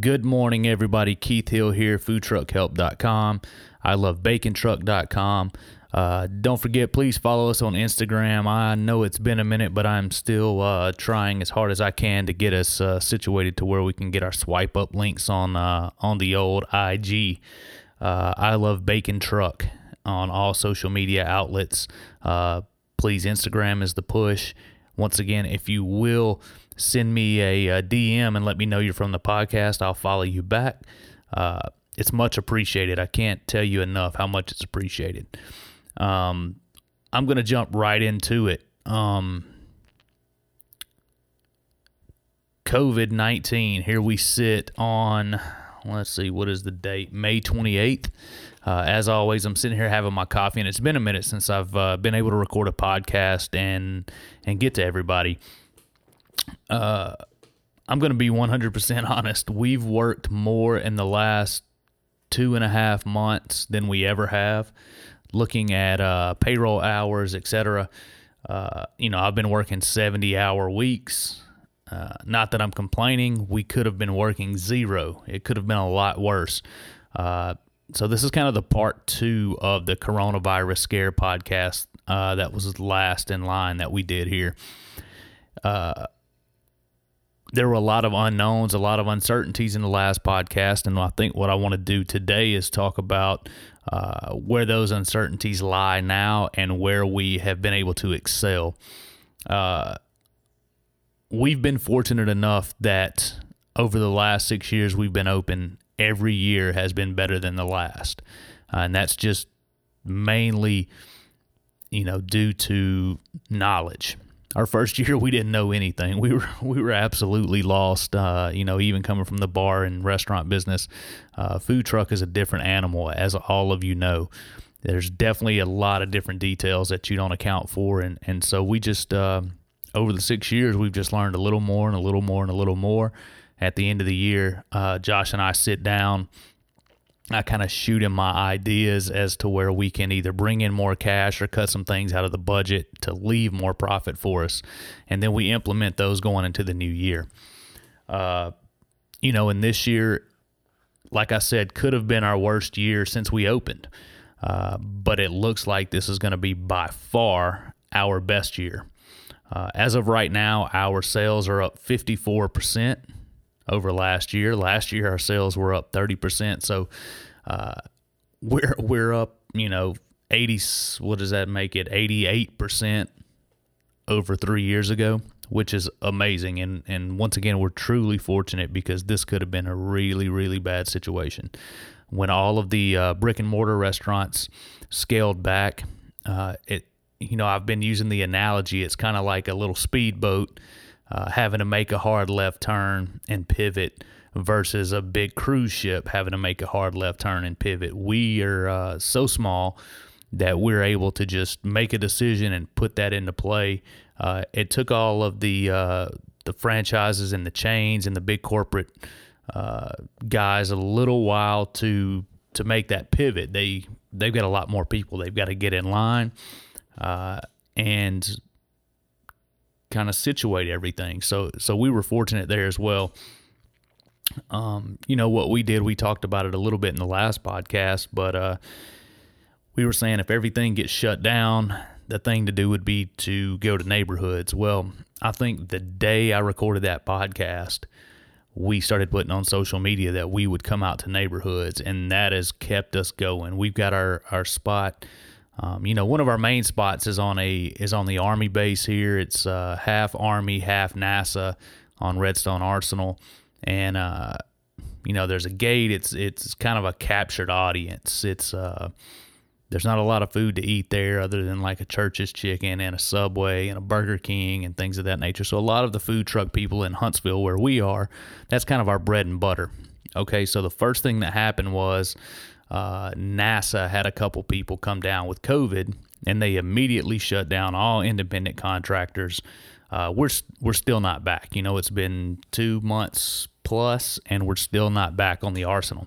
Good morning, everybody. Keith Hill here, foodtruckhelp.com. I love bacontruck.com. Uh, don't forget, please follow us on Instagram. I know it's been a minute, but I'm still uh, trying as hard as I can to get us uh, situated to where we can get our swipe up links on uh, on the old IG. Uh, I love Bacon Truck on all social media outlets. Uh, please, Instagram is the push. Once again, if you will send me a, a, DM and let me know you're from the podcast. I'll follow you back. Uh, it's much appreciated. I can't tell you enough how much it's appreciated. Um, I'm going to jump right into it. Um, COVID 19, here we sit on, let's see, what is the date? May 28th. Uh, as always, I'm sitting here having my coffee, and it's been a minute since I've uh, been able to record a podcast and and get to everybody uh, I'm going to be 100% honest. We've worked more in the last two and a half months than we ever have, looking at uh, payroll hours, etc. Uh, you know, I've been working 70 hour weeks. Uh, not that I'm complaining. We could have been working zero. It could have been a lot worse. Uh, so this is kind of the part two of the coronavirus scare podcast uh, that was last in line that we did here. There were a lot of unknowns, a lot of uncertainties in the last podcast. And I think what I want to do today is talk about uh, where those uncertainties lie now and where we have been able to excel. Uh, we've been fortunate enough that over the last six years we've been open, every year has been better than the last. Uh, and that's just mainly, you know, due to knowledge our first year we didn't know anything. We were we were absolutely lost. Uh, you know, even coming from the bar and restaurant business, uh, food truck is a different animal, as all of you know. There's definitely a lot of different details that you don't account for, and and so we just uh, over the six years we've just learned a little more and a little more and a little more. At the end of the year, uh, Josh and I sit down I kind of shoot him my ideas as to where we can either bring in more cash or cut some things out of the budget to leave more profit for us. And then we implement those going into the new year. Uh, you know, and this year, like I said, could have been our worst year since we opened. Uh, but it looks like this is going to be by far our best year. Uh, as of right now, our sales are up 54% over last year. Last year our sales were up 30%. So uh, we're we're up, you know, 80 what does that make it? 88% over 3 years ago, which is amazing and and once again we're truly fortunate because this could have been a really really bad situation. When all of the uh, brick and mortar restaurants scaled back, uh, it you know, I've been using the analogy it's kind of like a little speedboat uh, having to make a hard left turn and pivot versus a big cruise ship having to make a hard left turn and pivot. We are uh, so small that we're able to just make a decision and put that into play. Uh, it took all of the uh, the franchises and the chains and the big corporate uh, guys a little while to to make that pivot. They they've got a lot more people. They've got to get in line, uh, and kind of situate everything. So so we were fortunate there as well. Um, you know what we did, we talked about it a little bit in the last podcast, but uh, we were saying if everything gets shut down, the thing to do would be to go to neighborhoods. Well, I think the day I recorded that podcast, we started putting on social media that we would come out to neighborhoods, and that has kept us going. We've got our our spot um, you know, one of our main spots is on a is on the Army base here. It's uh, half Army, half NASA on Redstone Arsenal, and uh, you know, there's a gate. It's it's kind of a captured audience. It's uh, there's not a lot of food to eat there other than like a Church's chicken and a Subway and a Burger King and things of that nature. So a lot of the food truck people in Huntsville, where we are, that's kind of our bread and butter. Okay, so the first thing that happened was uh, NASA had a couple people come down with COVID, and they immediately shut down all independent contractors. Uh, we're we're still not back. You know, it's been two months plus, and we're still not back on the arsenal.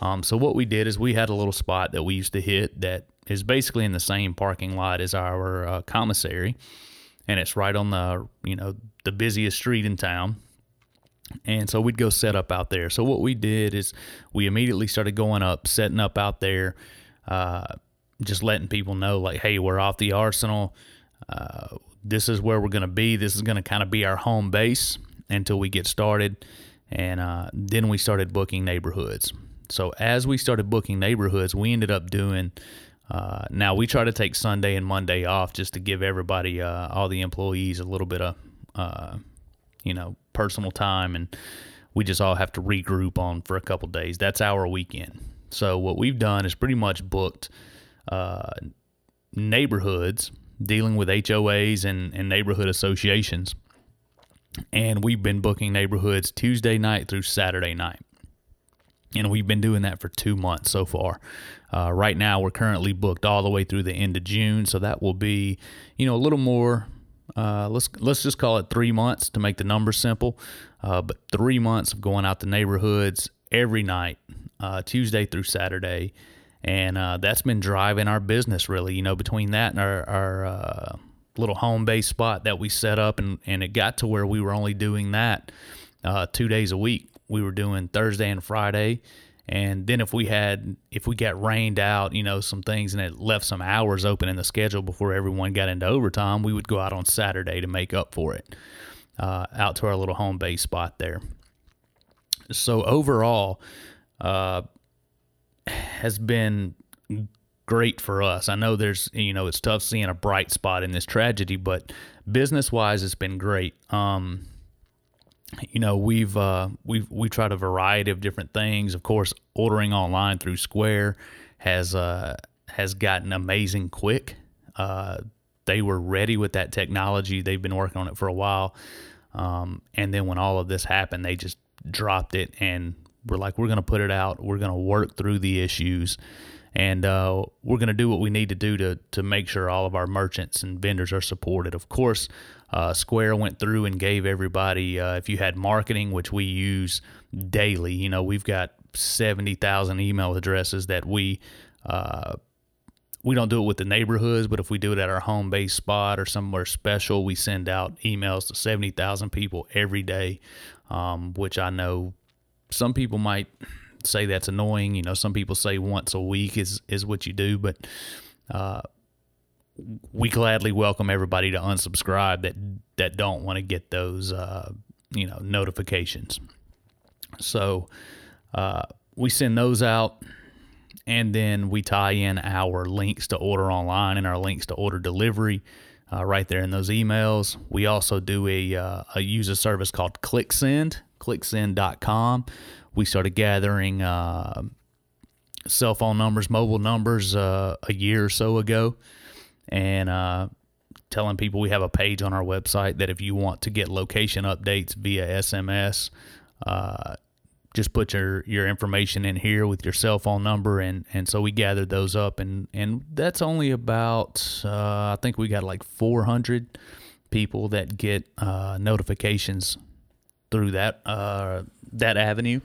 Um, so what we did is we had a little spot that we used to hit that is basically in the same parking lot as our uh, commissary, and it's right on the you know the busiest street in town. And so we'd go set up out there. So what we did is we immediately started going up, setting up out there, uh, just letting people know, like, hey, we're off the arsenal. Uh, this is where we're going to be. This is going to kind of be our home base until we get started. And uh, then we started booking neighborhoods. So as we started booking neighborhoods, we ended up doing. Uh, now we try to take Sunday and Monday off just to give everybody, uh, all the employees, a little bit of, uh, you know, personal time, and we just all have to regroup on for a couple days. That's our weekend. So what we've done is pretty much booked uh, neighborhoods dealing with HOAs and, and neighborhood associations. And we've been booking neighborhoods Tuesday night through Saturday night. And we've been doing that for two months so far. Uh, right now, we're currently booked all the way through the end of June, so that will be, you know, a little more. Uh, let's let's just call it three months to make the numbers simple. Uh, but three months of going out to neighborhoods every night, uh, Tuesday through Saturday, and uh, that's been driving our business really. You know, between that and our, our uh, little home base spot that we set up, and and it got to where we were only doing that two days a week. We were doing Thursday and Friday, and then if we had if we got rained out, you know, some things, and it left some hours open in the schedule before everyone got into overtime, we would go out on Saturday to make up for it, uh, out to our little home base spot there. So overall. Uh, has been great for us. I know there's, you know, it's tough seeing a bright spot in this tragedy, but business wise, it's been great. Um, you know, we've uh, we've we tried a variety of different things. Of course, ordering online through Square has uh, has gotten amazing quick. Uh, they were ready with that technology. They've been working on it for a while, um, and then when all of this happened, they just dropped it and we're like, we're going to put it out. We're going to work through the issues, and uh, we're going to do what we need to do to to make sure all of our merchants and vendors are supported. Of course, uh, Square went through and gave everybody. Uh, if you had marketing, which we use daily, you know, we've got seventy thousand email addresses that we. Uh, we don't do it with the neighborhoods, but if we do it at our home base spot or somewhere special, we send out emails to 70,000 people every day, um, which I know some people might say that's annoying. You know, some people say once a week is is what you do, but uh, we gladly welcome everybody to unsubscribe that that don't want to get those uh, you know notifications. So uh, we send those out, and then we tie in our links to order online and our links to order delivery. Uh, right there in those emails. We also do a, uh, a user service called ClickSend clicksend.com. We started gathering uh, cell phone numbers, mobile numbers uh, a year or so ago, and uh, telling people we have a page on our website that if you want to get location updates via SMS, uh, just put your, your information in here with your cell phone number and, and so we gathered those up and, and that's only about uh, I think we got like 400 people that get uh, notifications through that uh, that avenue,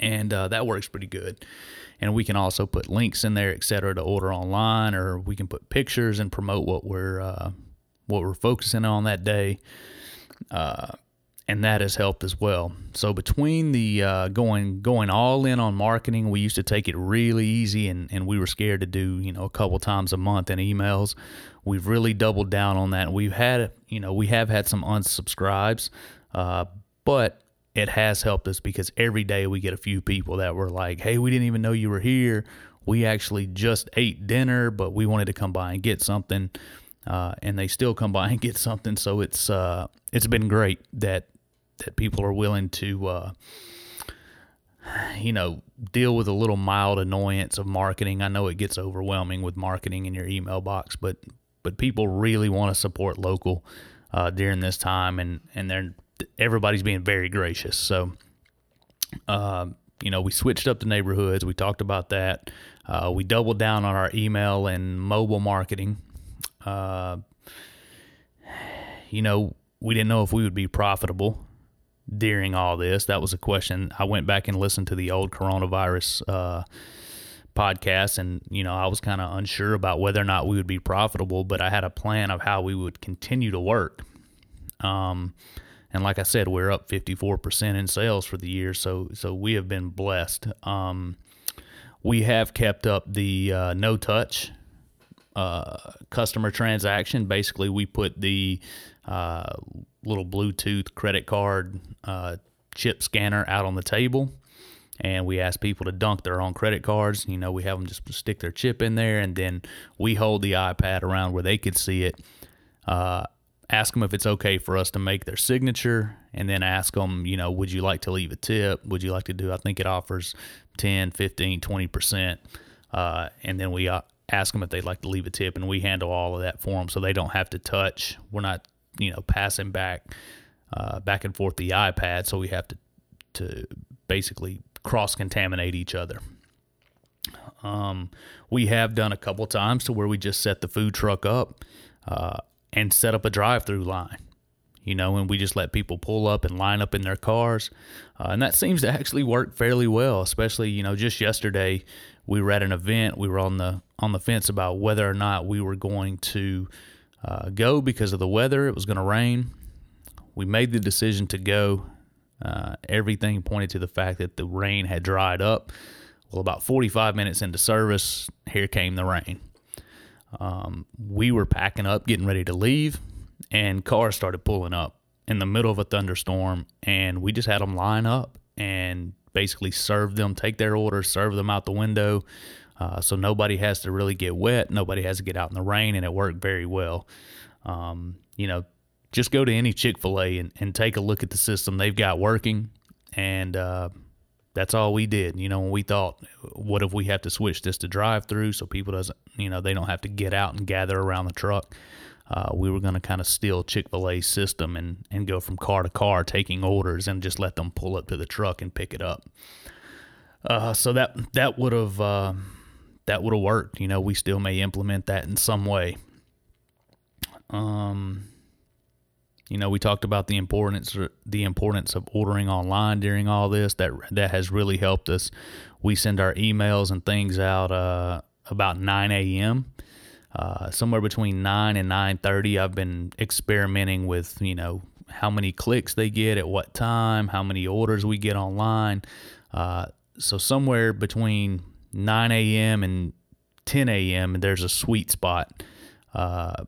and uh, that works pretty good. And we can also put links in there, etc., to order online, or we can put pictures and promote what we're uh, what we're focusing on that day. Uh, and that has helped as well. So between the uh, going going all in on marketing, we used to take it really easy, and, and we were scared to do you know a couple times a month in emails. We've really doubled down on that. We've had you know we have had some unsubscribes, uh, but it has helped us because every day we get a few people that were like, hey, we didn't even know you were here. We actually just ate dinner, but we wanted to come by and get something. Uh, and they still come by and get something. So it's uh, it's been great that that people are willing to uh, you know deal with a little mild annoyance of marketing. I know it gets overwhelming with marketing in your email box, but but people really want to support local uh, during this time, and and they're everybody's being very gracious. So, uh, you know, we switched up the neighborhoods. We talked about that. Uh, we doubled down on our email and mobile marketing. Uh, you know, we didn't know if we would be profitable during all this. That was a question. I went back and listened to the old coronavirus uh, podcast, and you know, I was kind of unsure about whether or not we would be profitable, but I had a plan of how we would continue to work. Um, and like I said, we're up 54% in sales for the year. So so we have been blessed. Um, we have kept up the uh, no touch uh, customer transaction. Basically, we put the uh, little Bluetooth credit card uh, chip scanner out on the table. And we ask people to dunk their own credit cards. You know, we have them just stick their chip in there, and then we hold the iPad around where they could see it. Uh, ask them if it's okay for us to make their signature and then ask them you know would you like to leave a tip? Would you like to do i think it offers 10 15 20% uh, and then we uh, ask them if they'd like to leave a tip and we handle all of that for them so they don't have to touch. We're not you know passing back uh, back and forth the ipad so we have to to basically cross contaminate each other. Um, we have done a couple times to where we just set the food truck up uh, and set up a drive-through line you know, and we just let people pull up and line up in their cars. Uh, and that seems to actually work fairly well, especially, you know, just yesterday we were at an event. We were on the on the fence about whether or not we were going to uh, go because of the weather. It was going to rain. We made the decision to go. Uh, everything pointed to the fact that the rain had dried up. Well, about 45 minutes into service, here came the rain. Um, we were packing up, getting ready to leave, and cars started pulling up in the middle of a thunderstorm, and we just had them line up and basically serve them, take their orders, serve them out the window. Uh, so nobody has to really get wet. Nobody has to get out in the rain, and it worked very well. Um, you know, just go to any Chick fil A and, and take a look at the system they've got working. And uh, that's all we did. You know, when we thought, what if we have to switch this to drive through so people doesn't, you know, they don't have to get out and gather around the truck. Uh, we were going to kind of steal Chick fil A's system and, and go from car to car taking orders and just let them pull up to the truck and pick it up. Uh, so that that would have uh, that would have worked. You know, we still may implement that in some way. Um, you know, we talked about the importance the importance of ordering online during all this. That that has really helped us. We send our emails and things out uh, about 9 a.m. Uh, somewhere between 9 and 9.30 i've been experimenting with you know how many clicks they get at what time how many orders we get online uh, so somewhere between 9 a.m and 10 a.m there's a sweet spot uh,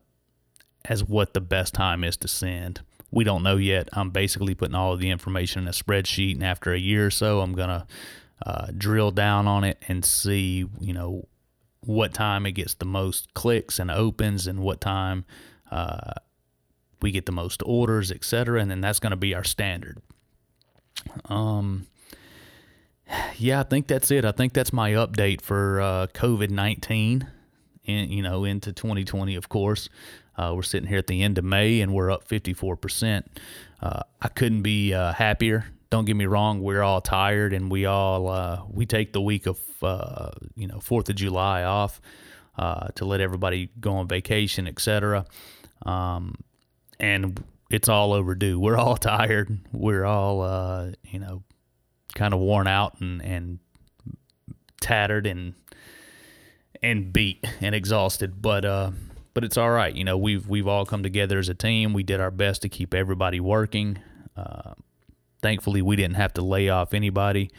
as what the best time is to send we don't know yet i'm basically putting all of the information in a spreadsheet and after a year or so i'm to uh, drill down on it and see you know what time it gets the most clicks and opens and what time uh, we get the most orders, etc. And then that's to be our standard. Um, yeah, I think that's it. I think that's my update for uh, COVID nineteen, and you know into 2020. Of course, uh, we're sitting here at the end of May and we're up 54 percent. Uh, I couldn't be uh, happier don't get me wrong, we're all tired and we all uh, we take the week of uh, you know Fourth of July off uh, to let everybody go on vacation, etc. Um, and it's all overdue. We're all tired. We're all you know kind of worn out and and tattered and and beat and exhausted, but but it's all right. You know, we've we've all come together as a team. We did our best to keep everybody working. Uh, thankfully we didn't have to lay off anybody.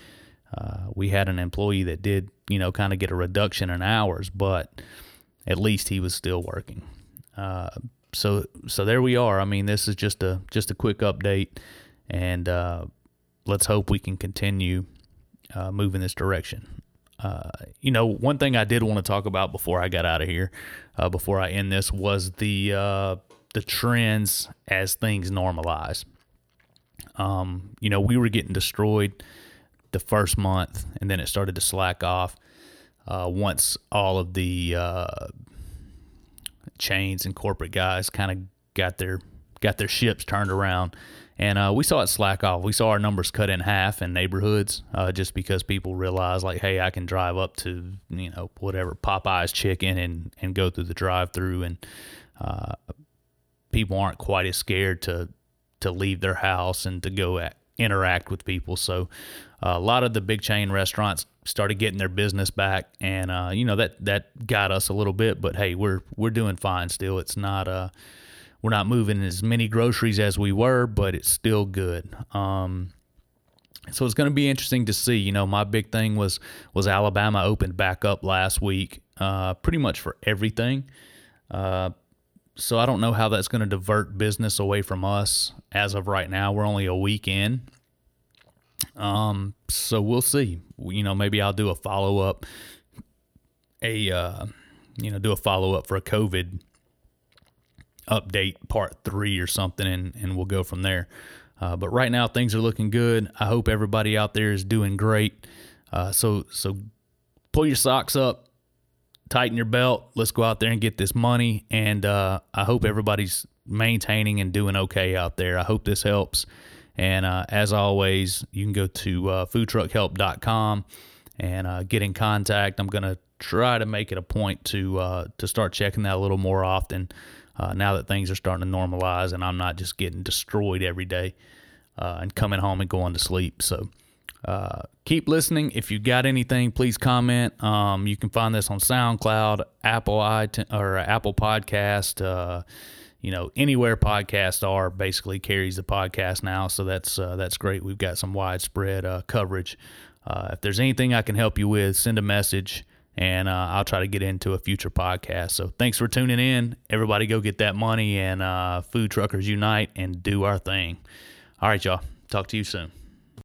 Uh, we had an employee that did, you know, kind of get a reduction in hours, but at least he was still working. Uh, so, so there we are. I mean, this is just a just a quick update, and uh, let's hope we can continue uh, moving this direction. Uh, you know, one thing I did want to talk about before I got out of here, uh, before I end this, was the the trends as things normalize. Um, you know, we were getting destroyed the first month, and then it started to slack off uh, once all of the uh, chains and corporate guys kind of got their got their ships turned around, and uh, we saw it slack off. We saw our numbers cut in half in neighborhoods uh, just because people realized like, hey, I can drive up to you know whatever Popeyes chicken and and go through the drive through, and uh, people aren't quite as scared to to leave their house and to go at, interact with people. So uh, a lot of the big chain restaurants started getting their business back, and uh, you know that that got us a little bit. But hey, we're we're doing fine still. It's not uh we're not moving as many groceries as we were, but it's still good. Um, so it's going to be interesting to see. You know, my big thing was was Alabama opened back up last week, uh, pretty much for everything. Uh, so I don't know how that's going to divert business away from us as of right now. We're only a week in. Um, so we'll see. You know, maybe I'll do a follow up, a uh, you know, do a follow up for a COVID update part three or something, and and we'll go from there. Uh, but right now things are looking good. I hope everybody out there is doing great. Uh, so so pull your socks up, tighten your belt. Let's go out there and get this money. And uh, I hope everybody's maintaining and doing okay out there. I hope this helps. And uh, as always, you can go to uh, foodtruckhelp.com and uh, get in contact. I'm to try to make it a point to uh, to start checking that a little more often uh, now that things are starting to normalize and I'm not just getting destroyed every day uh, and coming home and going to sleep. So uh, keep listening. If you got anything, please comment. Um, you can find this on SoundCloud, Apple iTunes, or Apple Podcast. Uh, you know, anywhere podcasts are basically carries the podcast now. So that's uh, that's great. We've got some widespread uh, coverage. if there's anything I can help you with, send a message and uh, I'll try to get into a future podcast. So thanks for tuning in. Everybody go get that money and uh, Food Truckers Unite and do our thing. All right, y'all. Talk to you soon.